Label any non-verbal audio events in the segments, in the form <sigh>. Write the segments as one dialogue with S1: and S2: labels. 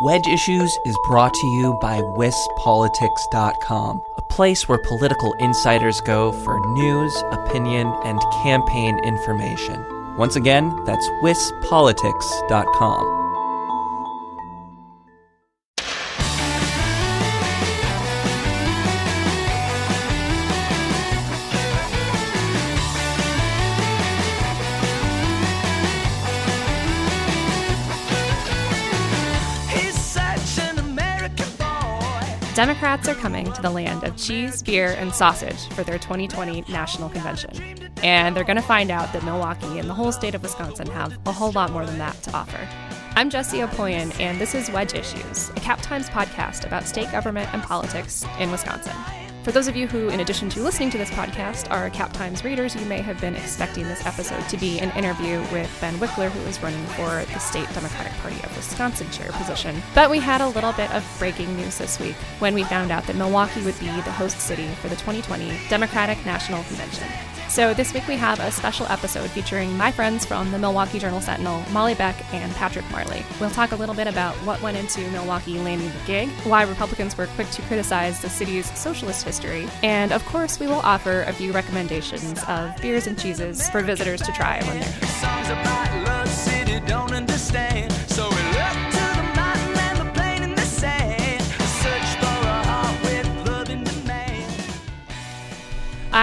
S1: Wedge Issues is brought to you by WisPolitics.com, a place where political insiders go for news, opinion, and campaign information. Once again, that's WisPolitics.com.
S2: Democrats are coming to the land of cheese, beer, and sausage for their 2020 national convention. And they're going to find out that Milwaukee and the whole state of Wisconsin have a whole lot more than that to offer. I'm Jessie Opoien, and this is Wedge Issues, a Cap Times podcast about state government and politics in Wisconsin. For those of you who, in addition to listening to this podcast, are Cap Times readers, you may have been expecting this episode to be an interview with Ben Wickler, who is running for the state Democratic Party of Wisconsin chair position. But we had a little bit of breaking news this week when we found out that Milwaukee would be the host city for the 2020 Democratic National Convention. So this week we have a special episode featuring my friends from the Milwaukee Journal Sentinel, Molly Beck and Patrick Marley. We'll talk a little bit about what went into Milwaukee landing the gig, why Republicans were quick to criticize the city's socialist history, and of course we will offer a few recommendations of beers and cheeses for visitors to try when they're here.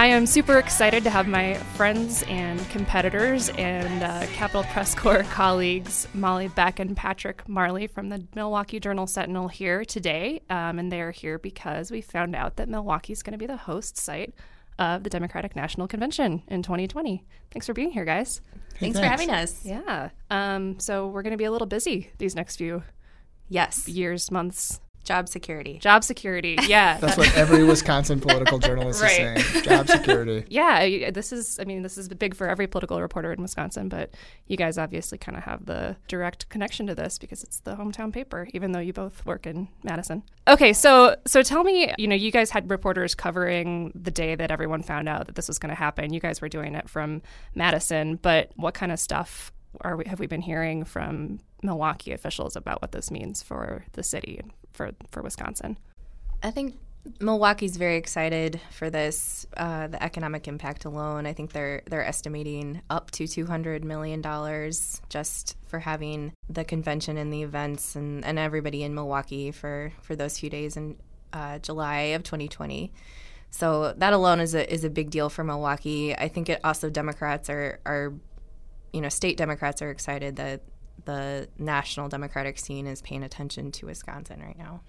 S2: I am super excited to have my friends and competitors and uh, Capital Press Corps <laughs> colleagues, Molly Beck and Patrick Marley from the Milwaukee Journal Sentinel, here today. Um, and they're here because we found out that Milwaukee is going to be the host site of the Democratic National Convention in 2020. Thanks for being here, guys.
S3: Hey, thanks, thanks, for having us.
S2: Yeah. Um, so we're going to be a little busy these next few
S3: yes
S2: years, months,
S3: Job security.
S2: Job security. Yeah. <laughs>
S4: That's what every Wisconsin political journalist right. is saying. Job security. <laughs>
S2: Yeah. This is, I mean, this is big for every political reporter in Wisconsin, but you guys obviously kind of have the direct connection to this because it's the hometown paper, even though you both work in Madison. Okay. So, so tell me, you know, you guys had reporters covering the day that everyone found out that this was going to happen. You guys were doing it from Madison, but what kind of stuff are we, have we been hearing from Milwaukee officials about what this means for the city and for, for Wisconsin?
S3: I think Milwaukee's very excited for this. Uh, the economic impact alone, I think they're they're estimating up to two hundred million dollars just for having the convention and the events and, and everybody in Milwaukee for, for those few days in uh, July of 2020. So that alone is a is a big deal for Milwaukee. I think it also Democrats are are you know, state Democrats are excited that the national Democratic scene is paying attention to Wisconsin right now.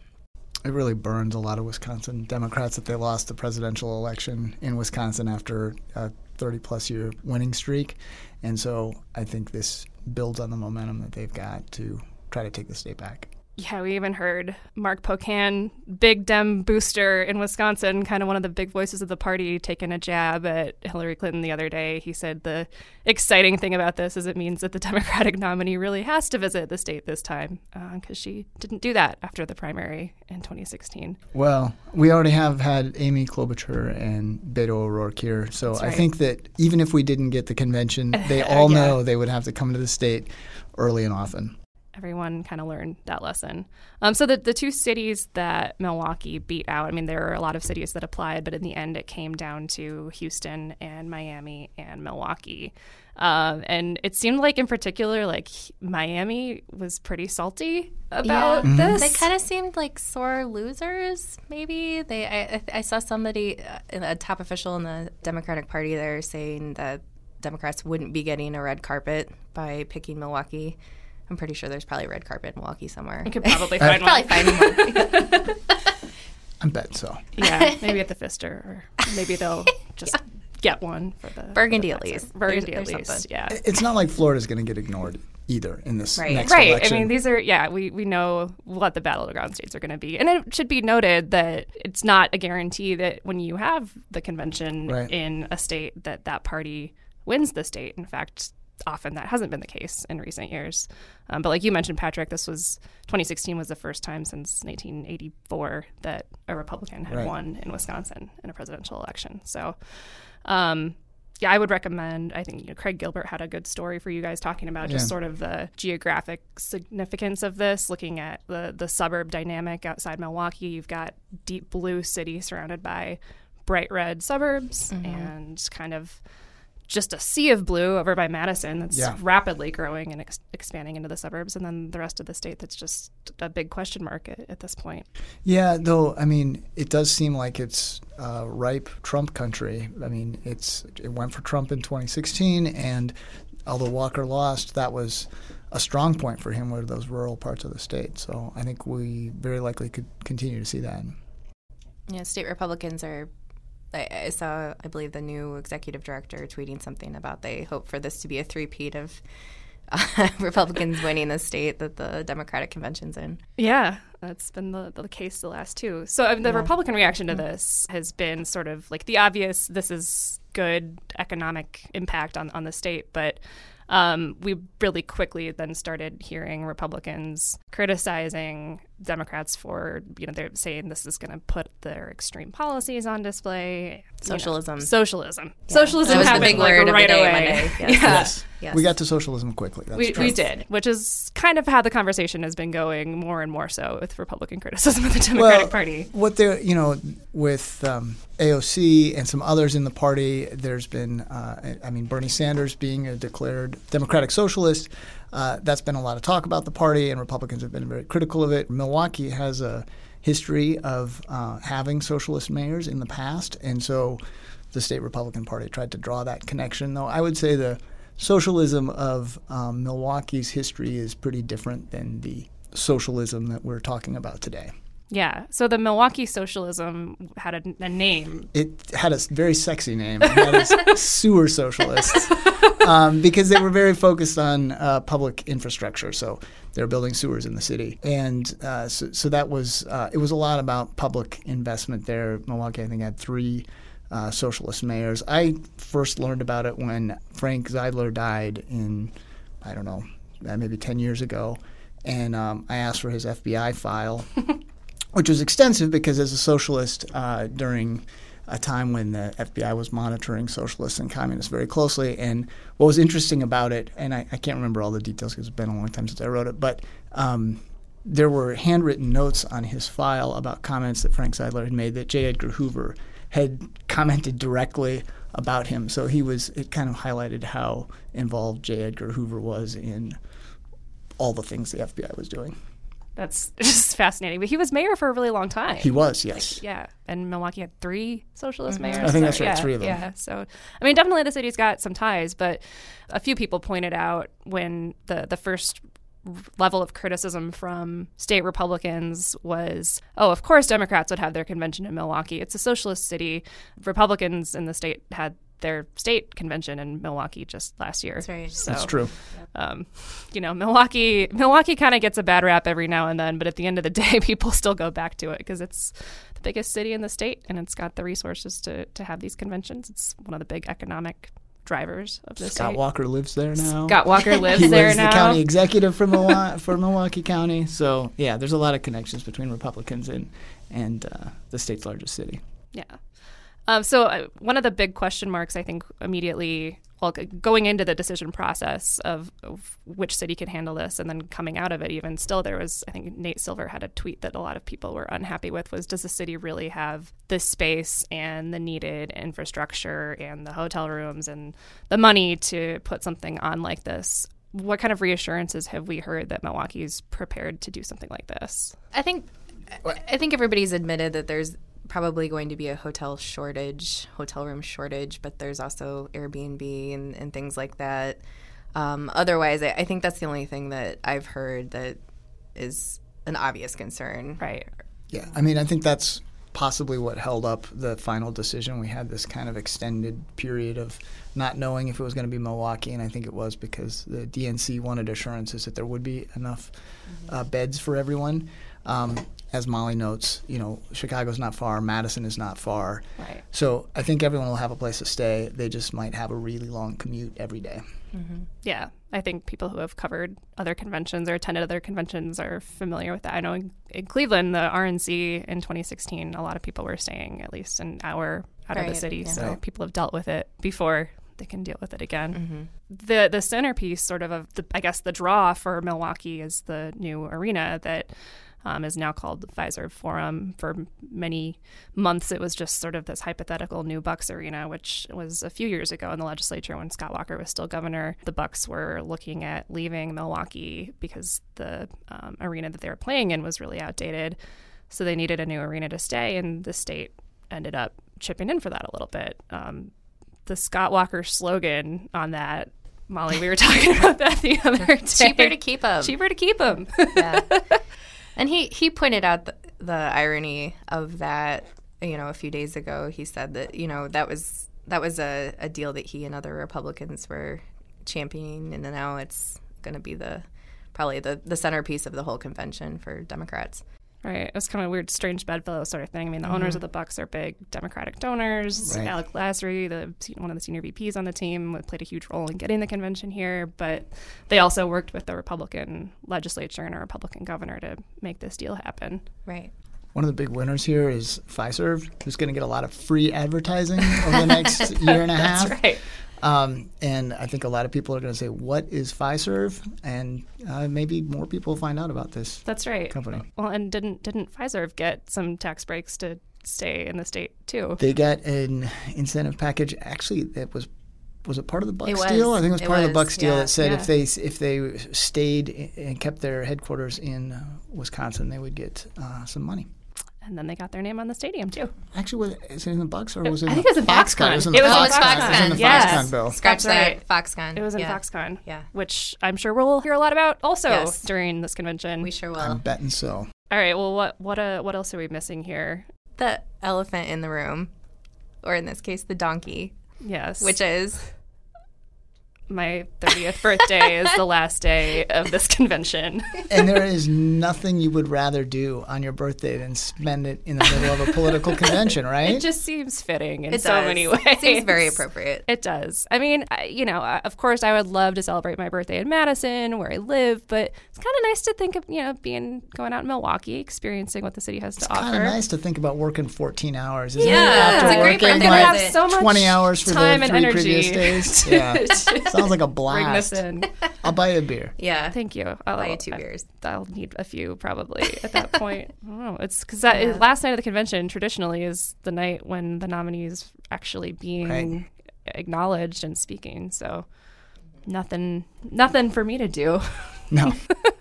S4: It really burns a lot of Wisconsin Democrats that they lost the presidential election in Wisconsin after a 30 plus year winning streak. And so I think this builds on the momentum that they've got to try to take the state back
S2: yeah, we even heard Mark Pocan, big Dem booster in Wisconsin, kind of one of the big voices of the party, taking a jab at Hillary Clinton the other day. He said the exciting thing about this is it means that the <laughs> Democratic nominee really has to visit the state this time because uh, she didn't do that after the primary in 2016.
S4: Well, we already have had Amy Klobuchar and Beto O'Rourke here, so right. I think that even if we didn't get the convention, <laughs> they all yeah. know they would have to come to the state early and often
S2: everyone kind of learned that lesson. Um, so the the two cities that Milwaukee beat out, I mean, there were a lot of cities that applied, but in the end, it came down to Houston and Miami and Milwaukee. Um, and it seemed like, in particular, like Miami was pretty salty about yeah. this.
S3: They kind of seemed like sore losers. Maybe they. I, I saw somebody, uh, a top official in the Democratic Party, there saying that Democrats wouldn't be getting a red carpet by picking Milwaukee. I'm pretty sure there's probably red carpet in Milwaukee somewhere.
S2: You could probably <laughs> find one.
S3: probably find one. <laughs>
S4: I bet so.
S2: Yeah, <laughs> maybe at the Pfister, or maybe they'll just yeah. get one for the
S3: Burgundy
S2: the
S3: at least.
S2: Burgundy there's, at least. Yeah,
S4: it's not like Florida's going to get ignored either in this
S2: right.
S4: next
S2: right.
S4: election.
S2: I mean, these are yeah. We we know what the battleground states are going to be, and it should be noted that it's not a guarantee that when you have the convention right. in a state that that party wins the state. In fact, often that hasn't been the case in recent years. Um, but like you mentioned, Patrick, this was 2016 was the first time since 1984 that a Republican had right. won in Wisconsin in a presidential election. So, um, yeah, I would recommend. I think you know, Craig Gilbert had a good story for you guys talking about just
S4: Yeah.
S2: sort of the geographic significance of this. Looking at the the suburb dynamic outside Milwaukee, you've got deep blue city surrounded by bright red suburbs, and kind of just a sea of blue over by Madison that's
S4: Yeah.
S2: rapidly growing and ex- expanding into the suburbs, and then the rest of the state that's just a big question mark at, at this point.
S4: Yeah, though I mean, it does seem like it's uh, ripe Trump country. I mean, it's it went for Trump in 2016, and although Walker lost, that was a strong point for him were those rural parts of the state. So I think we very likely could continue to see that.
S3: Yeah, state Republicans are. I, I saw, I believe, the new executive director tweeting something about they hope for this to be a three-peat of uh, <laughs> Republicans winning the state that the Democratic convention's in.
S2: Yeah, that's been the, the case the last two. So I mean, the Republican reaction to this has been sort of like the obvious this is good economic impact on, on the state, but um, we really quickly then started hearing Republicans criticizing Democrats for, you know, they're saying this is going to put their extreme policies on display. you know,
S3: Socialism.
S2: socialism. Socialism
S3: That was the big
S2: like
S3: word of the
S2: right
S3: day
S2: away.
S3: Monday. <laughs> Yes.
S2: Yeah.
S3: Yes. Yes.
S4: We got to socialism quickly. That's
S2: We, we did, which is kind of how the conversation has been going more and more so with Republican criticism of the Democratic
S4: well,
S2: Party.
S4: What they're, you know, with um, AOC and some others in the party, there's been, uh, I mean, Bernie Sanders being a declared Democratic Socialist. Uh, that's been a lot of talk about the party, and Republicans have been very critical of it. Milwaukee has a history of uh, having socialist mayors in the past, and so the state Republican Party tried to draw that connection. Though I would say the socialism of um, Milwaukee's history is pretty different than the socialism that we're talking about today.
S2: Yeah. So the Milwaukee socialism had a, a name.
S4: it had a very sexy name. It had as <laughs> sewer socialists um, because they were very focused on uh, public infrastructure. So they were building sewers in the city, and uh, so, so that was uh, it was a lot about public investment there. Milwaukee, I think, had three. Uh, socialist mayors. I first learned about it when Frank Zeidler died in, I don't know, uh, maybe 10 years ago. And um, I asked for his FBI file <laughs> which was extensive because as a socialist uh, during a time when the FBI was monitoring socialists and communists very closely. And what was interesting about it, and I, I can't remember all the details because it's been a long time since I wrote it, but um, there were handwritten notes on his file about comments that Frank Zeidler had made that J. Edgar Hoover had commented directly about him. So he was, it kind of highlighted how involved J. Edgar Hoover was in all the things the FBI was doing.
S2: That's <laughs> just fascinating. But he was mayor for a really long time.
S4: He was, yes.
S2: Yeah, and Milwaukee had three socialist mm-hmm. mayors.
S4: I think that's
S2: So,
S4: right,
S2: yeah,
S4: three of them.
S2: Yeah, so I mean, definitely the city's got some ties, but a few people pointed out when the the first level of criticism from state Republicans was, oh, of course Democrats would have their convention in Milwaukee. It's a socialist city. Republicans in the state had their state convention in Milwaukee just last year.
S3: That's right.
S2: So,
S4: That's true.
S2: um, you know, Milwaukee Milwaukee kind of gets a bad rap every now and then, but at the end of the <laughs> day, people still go back to it because it's the biggest city in the state and it's got the resources to to have these conventions. It's one of the big economic drivers of the
S4: Scott
S2: state.
S4: Walker lives there now.
S2: Scott Walker <laughs> lives
S4: he
S2: there
S4: was
S2: now.
S4: the county executive for Milwaukee, <laughs> for Milwaukee County. So yeah, there's a lot of connections between Republicans and and uh, the state's largest city.
S2: Yeah. Um, so uh, one of the big question marks, I think, immediately, well, going into the decision process of, of which city could handle this, and then coming out of it, even still, there was, I think, Nate Silver had a tweet that a lot of people were unhappy with. Was does the city really have the space and the needed infrastructure and the hotel rooms and the money to put something on like this? What kind of reassurances have we heard that Milwaukee's prepared to do something like this?
S3: I think I think everybody's admitted that there's probably going to be a hotel shortage, hotel room shortage, but there's also Airbnb and, and things like that. Um, otherwise, I, I think that's the only thing that I've heard that is an obvious concern.
S2: Right.
S4: Yeah, I mean, I think that's possibly what held up the final decision. We had this kind of extended period of not knowing if it was going to be Milwaukee, and I think it was because the DNC wanted assurances that there would be enough uh, beds for everyone. Um, as Molly notes, you know, Chicago's not far, Madison is not far.
S2: Right.
S4: So I think everyone will have a place to stay. They just might have a really long commute every day.
S2: Yeah, I think people who have covered other conventions or attended other conventions are familiar with that. I know in, in Cleveland, the RNC in 2016, a lot of people were staying at least an hour out of the city,
S3: yeah.
S2: so
S4: Right.
S2: people have dealt with it before they can deal with it again. Mm-hmm. The the centerpiece, sort of of the, I guess the draw for Milwaukee is the new arena that um, is now called the Fiserv Forum. For many months, it was just sort of this hypothetical new Bucks arena, which was a few years ago in the legislature when Scott Walker was still governor. The Bucks were looking at leaving Milwaukee because the um, arena that they were playing in was really outdated. So they needed a new arena to stay, and the state ended up chipping in for that a little bit. Um, the Scott Walker slogan on that Molly, we were talking <laughs> about that the other day.
S3: Cheaper to keep them.
S2: Cheaper to keep them.
S3: yeah. <laughs> And he, he pointed out the, the irony of that, you know, a few days ago. He said that, you know, that was that was a, a deal that he and other Republicans were championing, and now it's going to be the probably the, the centerpiece of the whole convention for Democrats.
S2: Right. It was kind of a weird, strange bedfellow sort of thing. I mean, the mm-hmm. owners of the Bucks are big Democratic donors. Right. Alec Lasry, the one of the senior VPs on the team, played a huge role in getting the convention here. But they also worked with the Republican legislature and a Republican governor to make this deal happen.
S3: Right.
S4: One of the big winners here is Fiserv, who's going to get a lot of free advertising over the next <laughs> year and a half.
S2: That's right.
S4: Um, and I think a lot of people are going to say, "What is Fiserv?" And uh, maybe more people find out about this.
S2: That's right.
S4: Company.
S2: Well, and didn't didn't Fiserv get some tax breaks to stay in the state too?
S4: They got an incentive package. Actually, that was was it part of the Bucks deal? I think it was part it of the Bucks deal yeah. that said yeah. if they if they stayed and kept their headquarters in Wisconsin, they would get uh, some money
S2: and then they got their name on the stadium too.
S4: Actually, was, is it in the Bucks or was it?
S2: I think it was in Foxconn.
S3: It
S2: was
S3: in the
S2: it
S3: Foxconn.
S2: Was in
S3: Foxconn. It was in
S4: the
S3: yes.
S4: Foxconn bill.
S3: Scratch that. Foxconn.
S2: It was in
S3: yeah.
S2: Foxconn.
S3: Yeah.
S2: Which I'm sure we'll hear a lot about also
S3: yes.
S2: during this convention.
S3: We sure will.
S4: I'm betting so.
S2: All right. Well, what what uh, what else are we missing here?
S3: The elephant in the room, or in this case, the donkey.
S2: Yes.
S3: Which is
S2: my 30th birthday is the last day of this convention. <laughs>
S4: and there is nothing you would rather do on your birthday than spend it in the middle of a political <laughs> convention, right?
S2: It just seems fitting in
S3: it
S2: so
S3: does.
S2: many ways.
S3: It seems very appropriate.
S2: It does. I mean, you know, of course, I would love to celebrate my birthday in Madison, where I live, but it's kind of nice to think of, you know, being going out in Milwaukee, experiencing what the city has
S4: it's
S2: to offer.
S4: It's kind of nice to think about working 14 hours. Isn't
S3: yeah,
S4: it?
S3: After
S4: it's
S3: a great
S4: working
S3: birthday
S4: like
S2: have so much
S4: 20 hours for
S2: time
S4: the
S2: and
S4: three
S2: energy.
S4: previous days. <laughs> Yeah. Sounds like a blast. <laughs>
S2: Bring this in.
S4: I'll buy you a beer.
S3: Yeah.
S2: Thank you.
S3: I'll buy you two beers.
S2: I'll need a few probably at that <laughs> point. I don't know. It's because yeah. last night of the convention traditionally is the night when the nominees actually being right. acknowledged and speaking. So nothing, nothing for me to do.
S4: No. <laughs>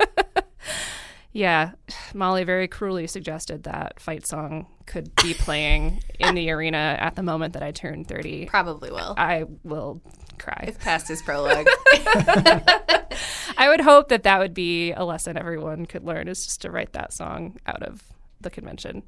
S2: yeah, <sighs> Molly very cruelly suggested that fight song could be playing in the arena at the moment that I turn 30.
S3: Probably will.
S2: I will cry.
S3: If past his prologue. <laughs>
S2: I would hope that that would be a lesson everyone could learn is just to write that song out of the convention.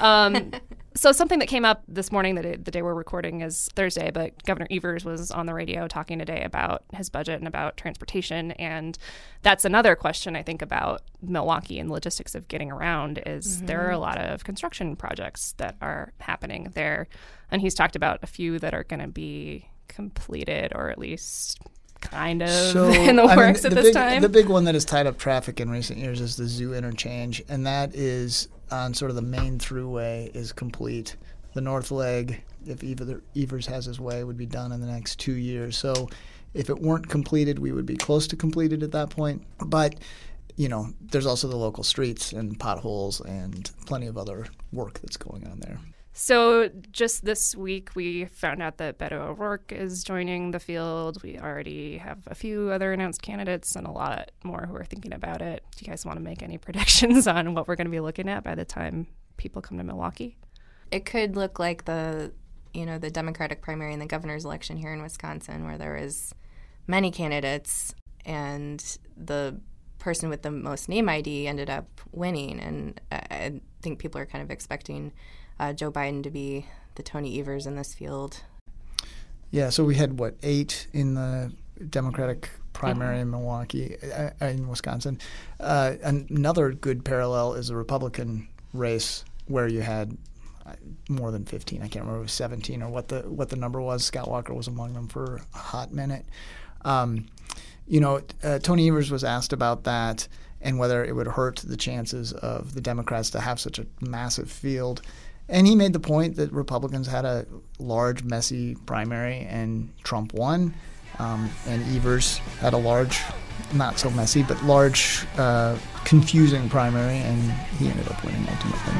S2: Um, <laughs> so something that came up this morning, the day, the day we're recording is Thursday, but Governor Evers was on the radio talking today about his budget and about transportation, and that's another question I think about Milwaukee and the logistics of getting around. Is mm-hmm. there are a lot of construction projects that are happening there, and he's talked about a few that are going to be completed or at least kind of so, <laughs> in the works
S4: mean,
S2: at
S4: the
S2: this
S4: big,
S2: time.
S4: The big one that has tied up traffic in recent years is the zoo interchange, and that is on sort of the main throughway is complete. The north leg, if Evers has his way, would be done in the next two years. So if it weren't completed, we would be close to completed at that point. But you know, there's also the local streets and potholes and plenty of other work that's going on there.
S2: So just this week, we found out that Beto O'Rourke is joining the field. We already have a few other announced candidates and a lot more who are thinking about it. Do you guys want to make any <laughs> predictions on what we're going to be looking at by the time people come to Milwaukee?
S3: It could look like the, you know, the Democratic primary and the governor's election here in Wisconsin, where there was many candidates and the person with the most name ID ended up winning. And uh, I think people are kind of expecting uh, Joe Biden to be the Tony Evers in this field.
S4: Yeah, so we had what eight in the Democratic primary in Milwaukee, uh, uh, in Wisconsin. Uh, another good parallel is the Republican race where you had uh, more than 15. I can't remember it was 17 or what the what the number was. Scott Walker was among them for a hot minute. Um, you know, uh, Tony Evers was asked about that and whether it would hurt the chances of the Democrats to have such a massive field. And he made the point that Republicans had a large, messy primary, and Trump won. Um, and Evers had a large, not so messy, but large, uh, confusing primary, and he ended up winning ultimately.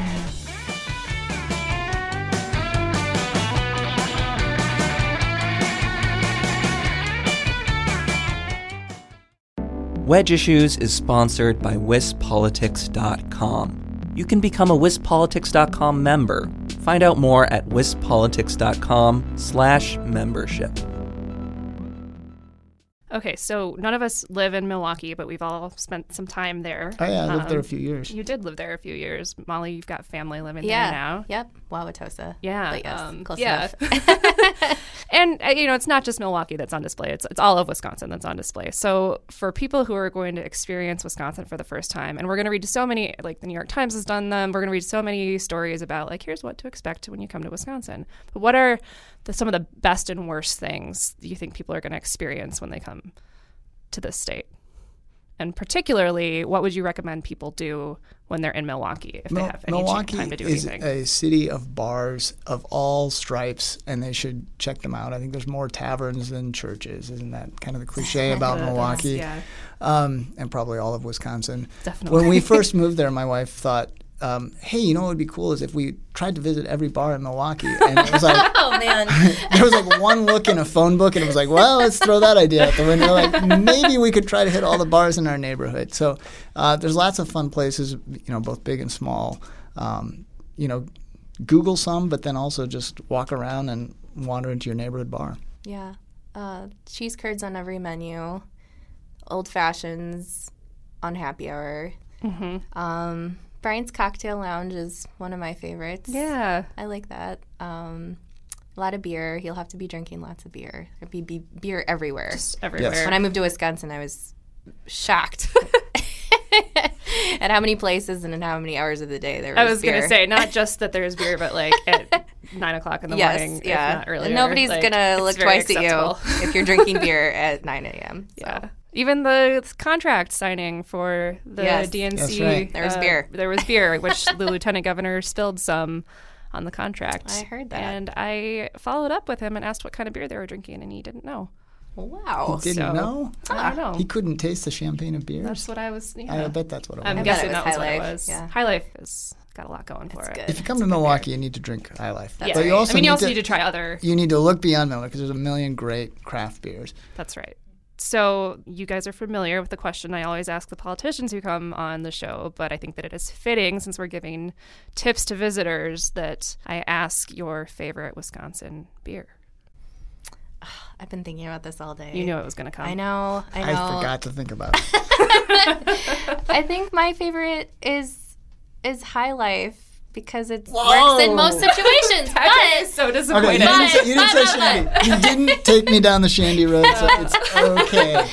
S1: Wedge Issues is sponsored by WisPolitics.com. You can become a WisPolitics.com member. Find out more at WisPolitics.com slash membership.
S2: Okay, so none of us live in Milwaukee, but we've all spent some time there.
S4: Oh, yeah, I lived there a
S2: Um,
S4: few years.
S2: You did live there a few years. Molly, you've got family living
S3: Yeah.
S2: there now.
S3: Yep. Wauwatosa.
S2: Yeah,
S3: But yes,
S2: um,
S3: close
S2: yeah.
S3: enough. <laughs> <laughs>
S2: And uh, you know, it's not just Milwaukee that's on display; it's it's all of Wisconsin that's on display. So for people who are going to experience Wisconsin for the first time, and we're going to read so many, like the New York Times has done them. We're going to read so many stories about like here's what to expect when you come to Wisconsin. But what are the, some of the best and worst things you think people are going to experience when they come to this state? And particularly, what would you recommend people do when they're in Milwaukee if they have any
S4: Milwaukee
S2: time to do
S4: is
S2: anything?
S4: a city of bars of all stripes, and they should check them out. I think there's more taverns than churches. Isn't that kind of the <laughs> cliche about Milwaukee?
S2: yeah.
S4: Um, and probably all of Wisconsin.
S2: Definitely.
S4: When we <laughs> first moved there, my wife thought, um, "Hey, you know what would be cool is if we tried to visit every bar in Milwaukee." And it was like <laughs>
S3: oh man. <laughs>
S4: there was like one look in a phone book, and it was like, well, let's throw that idea out the window. Like maybe we could try to hit all the bars in our neighborhood. So uh, there's lots of fun places, you know, both big and small. Um, you know, Google some, but then also just walk around and wander into your neighborhood bar.
S3: Yeah. Uh, cheese curds on every menu, old fashions on happy hour.
S2: Mm-hmm.
S3: Um, Bryant's Cocktail Lounge is one of my favorites.
S2: Yeah.
S3: I like that. Um, a lot of beer. He'll have to be drinking lots of beer. There'd be, be beer everywhere.
S2: Just everywhere.
S3: when I moved to Wisconsin, I was shocked <laughs> at how many places and in how many hours of the day there was
S2: I was gonna say not <laughs> just that there's beer, but like at nine o'clock in the
S3: yes,
S2: morning,
S3: yeah.
S2: if not earlier.
S3: And nobody's
S2: like,
S3: gonna look twice
S2: acceptable.
S3: at you if you're drinking <laughs> beer at 9 a.m. So.
S2: Yeah. Even the contract signing for the
S3: Yes.
S2: DNC,
S4: That's right.
S3: There was
S2: uh,
S3: beer.
S2: There was beer, which <laughs> the lieutenant governor spilled some on the contract.
S3: I heard that.
S2: and I followed up with him and asked what kind of beer they were drinking, and he didn't know.
S3: Wow.
S4: He Didn't
S2: so-
S4: know
S2: I don't know.
S4: he couldn't taste the champagne of beer.
S2: That's what I was. Yeah.
S4: I bet that's what it was.
S2: I'm guessing
S3: it was
S2: that was
S3: High
S2: what it was.
S3: yeah.
S2: High Life has got a lot going for
S3: That's
S2: it.
S3: good.
S4: if you come to Milwaukee, you need to drink High Life.
S2: Yeah.
S4: But you also
S2: I mean, you
S4: need
S2: also
S4: to,
S2: need to try other
S4: you need to look beyond Miller because there's a million great craft beers.
S2: That's right. So, you guys are familiar with the question I always ask the politicians who come on the show, but I think that it is fitting since we're giving tips to visitors that I ask your favorite Wisconsin beer.
S3: I've been thinking about this all day.
S2: You knew it was going to come.
S3: I know. I know.
S4: I, forgot to think about <laughs> it.
S3: I think my favorite is is High Life because it works in most situations. <laughs>
S2: Patrick
S3: but
S2: is so
S4: Okay,
S2: disappointed.
S4: you didn't, say, you didn't say
S3: But-
S4: Shandy. You didn't take me down the Shandy road, so it's <laughs> okay.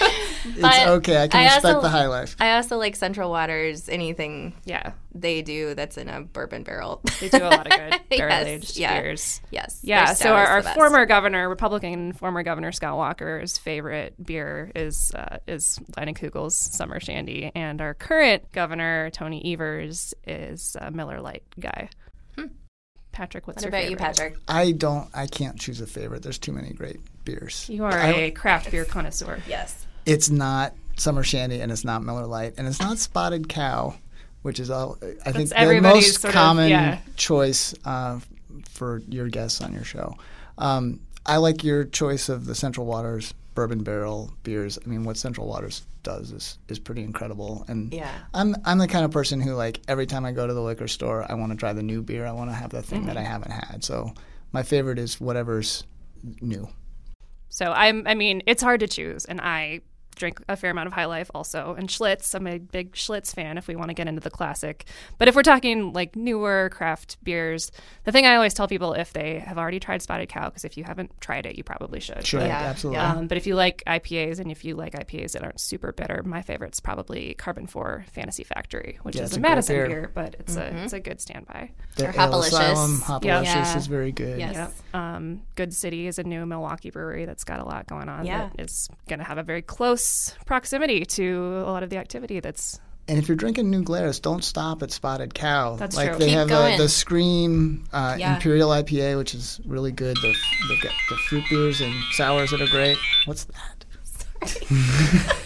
S4: It's
S3: But
S4: okay. I can
S3: I
S4: respect
S3: also-
S4: the high life.
S3: I also like Central Waters. Anything
S2: yeah,
S3: they do that's in a bourbon barrel.
S2: they do a lot of good <laughs>
S3: Yes,
S2: barrel aged
S3: yeah.
S2: beers.
S3: yes.
S2: Yeah, so our, our former governor, Republican former governor Scott Walker's favorite beer is uh, is Kugel's Summer Shandy, and our current governor Tony Evers is a Miller Lite guy. Patrick, what's
S3: Hmm. What
S2: your
S3: about you,
S2: favorite?
S3: Patrick?
S4: I don't. I can't choose a favorite. There's too many great beers.
S2: You are
S4: I-
S2: a craft beer connoisseur.
S3: Yes.
S4: It's not Summer Shandy, and it's not Miller Lite, and it's not Spotted Cow, which is all. I think the most
S2: sort of-
S4: common
S2: yeah.
S4: choice uh, for your guests on your show. Um, I like your choice of the Central Waters bourbon barrel beers. I mean, what Central Waters does is is pretty incredible, and
S3: Yeah.
S4: I'm I'm the kind of person who like every time I go to the liquor store, I want to try the new beer. I want to have the thing that I haven't had. So my favorite is whatever's new.
S2: So I'm I mean, it's hard to choose and I drink a fair amount of High Life also and Schlitz. I'm a big Schlitz fan if we want to get into the classic. But if we're talking like newer craft beers, the thing I always tell people if they have already tried Spotted Cow because if you haven't tried it, you probably should.
S4: Sure,
S3: Yeah,
S4: absolutely.
S2: Um, but if you like IPAs and if you like IPAs that aren't super bitter, my favorite's probably Karben4 Fantasy Factory, which
S4: Yeah,
S2: is
S4: it's
S2: a
S4: a
S2: Madison
S4: beer.
S2: beer, but it's a it's a good standby.
S4: The
S3: Or
S4: Ale
S3: Hopalicious.
S4: Asylum,
S2: Yeah.
S4: Hopalicious
S3: Yeah.
S4: is very good.
S3: Yes.
S2: Yep. Um, Good City is a new Milwaukee brewery that's got a lot going on.
S3: Yeah.
S2: That is going to have a very close proximity to a lot of the activity that's
S4: And if you're drinking New Glarus, don't stop at Spotted Cow.
S2: That's
S4: like
S2: true.
S4: they
S3: Keep
S4: have
S3: going.
S4: A, the Scream uh,
S3: Yeah.
S4: Imperial IPA, which is really good. They've, they've got the fruit beers and sours that are great. What's that? <laughs>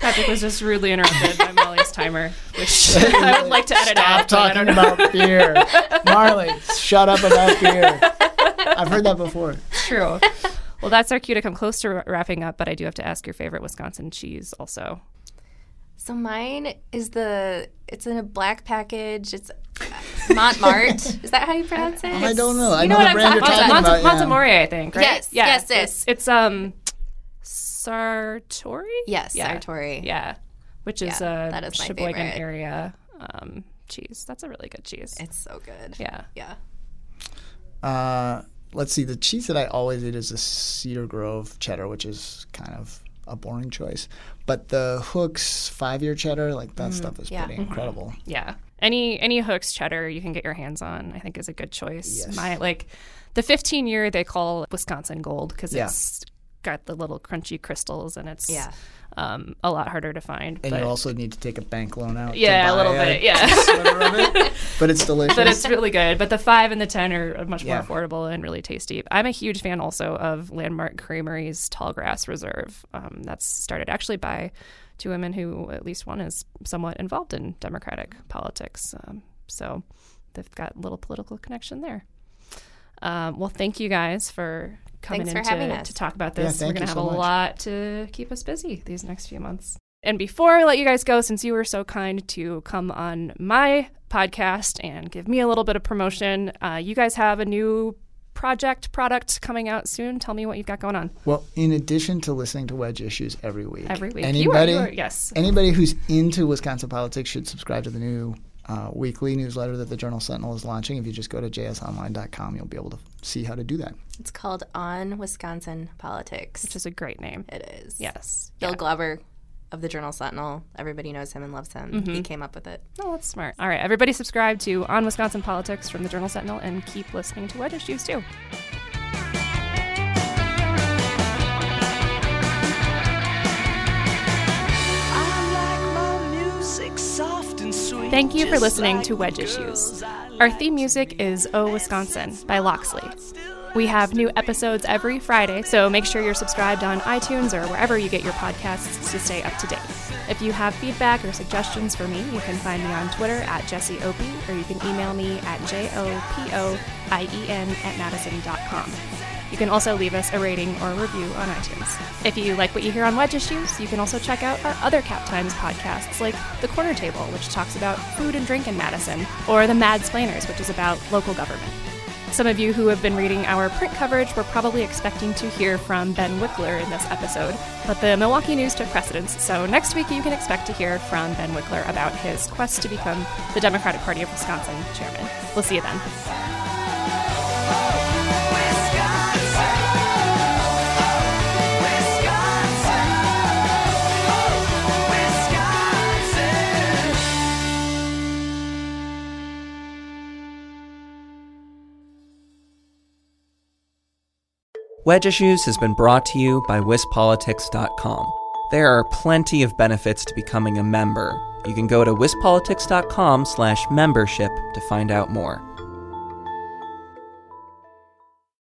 S2: Patrick was just rudely interrupted by Molly's timer, which <laughs> I would like to edit
S4: Stop
S2: out. but I
S4: talking about beer, <laughs> Marley. Shut up about beer. I've heard that before.
S2: True. Well, that's our cue to come close to wrapping up, but I do have to ask your favorite Wisconsin cheese also.
S3: So mine is the. It's in a black package. It's uh, Montmart. <laughs> is that how you pronounce it?
S4: I don't know. I
S3: You
S4: know,
S3: know
S4: the
S3: what I'm
S4: brand you're
S3: talking
S4: talking
S3: about.
S2: Monte,
S4: yeah.
S2: Montamoré, I think, right?
S3: Yes, yes,
S2: it's,
S3: yes.
S2: it's um Sartori.
S3: Yes,
S2: yeah.
S3: Sartori.
S2: Yeah, which is
S3: Yeah,
S2: a
S3: that is my
S2: Sheboygan
S3: favorite.
S2: area um, cheese. That's a really good cheese.
S3: It's so good.
S2: yeah.
S3: Yeah.
S4: Uh, let's see. The cheese that I always eat is a Cedar Grove cheddar, which is kind of a boring choice. But the Hook's five year cheddar, like that mm, stuff is
S3: yeah.
S4: pretty mm-hmm. incredible.
S2: Yeah. Any any Hook's cheddar you can get your hands on, I think is a good choice.
S4: Yes.
S2: My like the 15 year they call Wisconsin Gold because
S4: Yeah.
S2: it's got the little crunchy crystals and it's
S3: Yeah.
S2: um, a lot harder to find.
S4: And
S2: but
S4: you also need to take a bank loan out. to
S2: yeah, a
S4: buy
S2: little bit. Yeah. <laughs>
S4: it. <laughs> But it's delicious.
S2: but it's really good. But the five and the ten are much
S4: Yeah.
S2: more affordable and really tasty. I'm a huge fan also of Landmark Creamery's Tallgrass Reserve. Um, that's started actually by two women who at least one is somewhat involved in Democratic politics. Um, so they've got a little political connection there. Um, well, thank you guys for coming
S3: Thanks for
S2: in
S3: having
S2: to,
S3: us.
S2: to talk about
S4: Yeah,
S2: this. We're going to have
S4: so
S2: a
S4: much.
S2: lot to keep us busy these next few months. And before I let you guys go, since you were so kind to come on my podcast and give me a little bit of promotion, uh, you guys have a new project product coming out soon. Tell me what you've got going on
S4: well, in addition to listening to Wedge Issues every week,
S2: every week.
S4: anybody,
S2: you are, you are, yes.
S4: anybody who's into Wisconsin politics should subscribe to the new uh, weekly newsletter that the Journal Sentinel is launching. If you just go to jsonline.com, you'll be able to see how to do that.
S3: It's called On Wisconsin Politics.
S2: Which is a great name.
S3: it is.
S2: Yes.
S3: Bill
S2: Yeah.
S3: Glauber of the Journal Sentinel. Everybody knows him and loves him.
S2: Mm-hmm.
S3: He came up with it.
S2: Oh, that's smart. All right, everybody subscribe to On Wisconsin Politics from the Journal Sentinel and keep listening to Wedge Issues too. Thank you for listening to Wedge Issues. Our theme music is Oh Wisconsin by Loxley. We have new episodes every Friday, so make sure you're subscribed on iTunes or wherever you get your podcasts to stay up to date. If you have feedback or suggestions for me, you can find me on Twitter at Jessie Opie, or you can email me at J-O-P-O-I-E-N at madison.com. You can also leave us a rating or review on iTunes. If you like what you hear on Wedge Issues, you can also check out our other Cap Times podcasts like The Corner Table, which talks about food and drink in Madison, or The Mad Splainers, which is about local government. Some of you who have been reading our print coverage were probably expecting to hear from Ben Wickler in this episode, but the Milwaukee News took precedence, so next week you can expect to hear from Ben Wickler about his quest to become the Democratic Party of Wisconsin chairman. We'll see you then.
S1: Wedge Issues has been brought to you by WisPolitics.com. There are plenty of benefits to becoming a member. You can go to WisPolitics.com slash membership to find out more.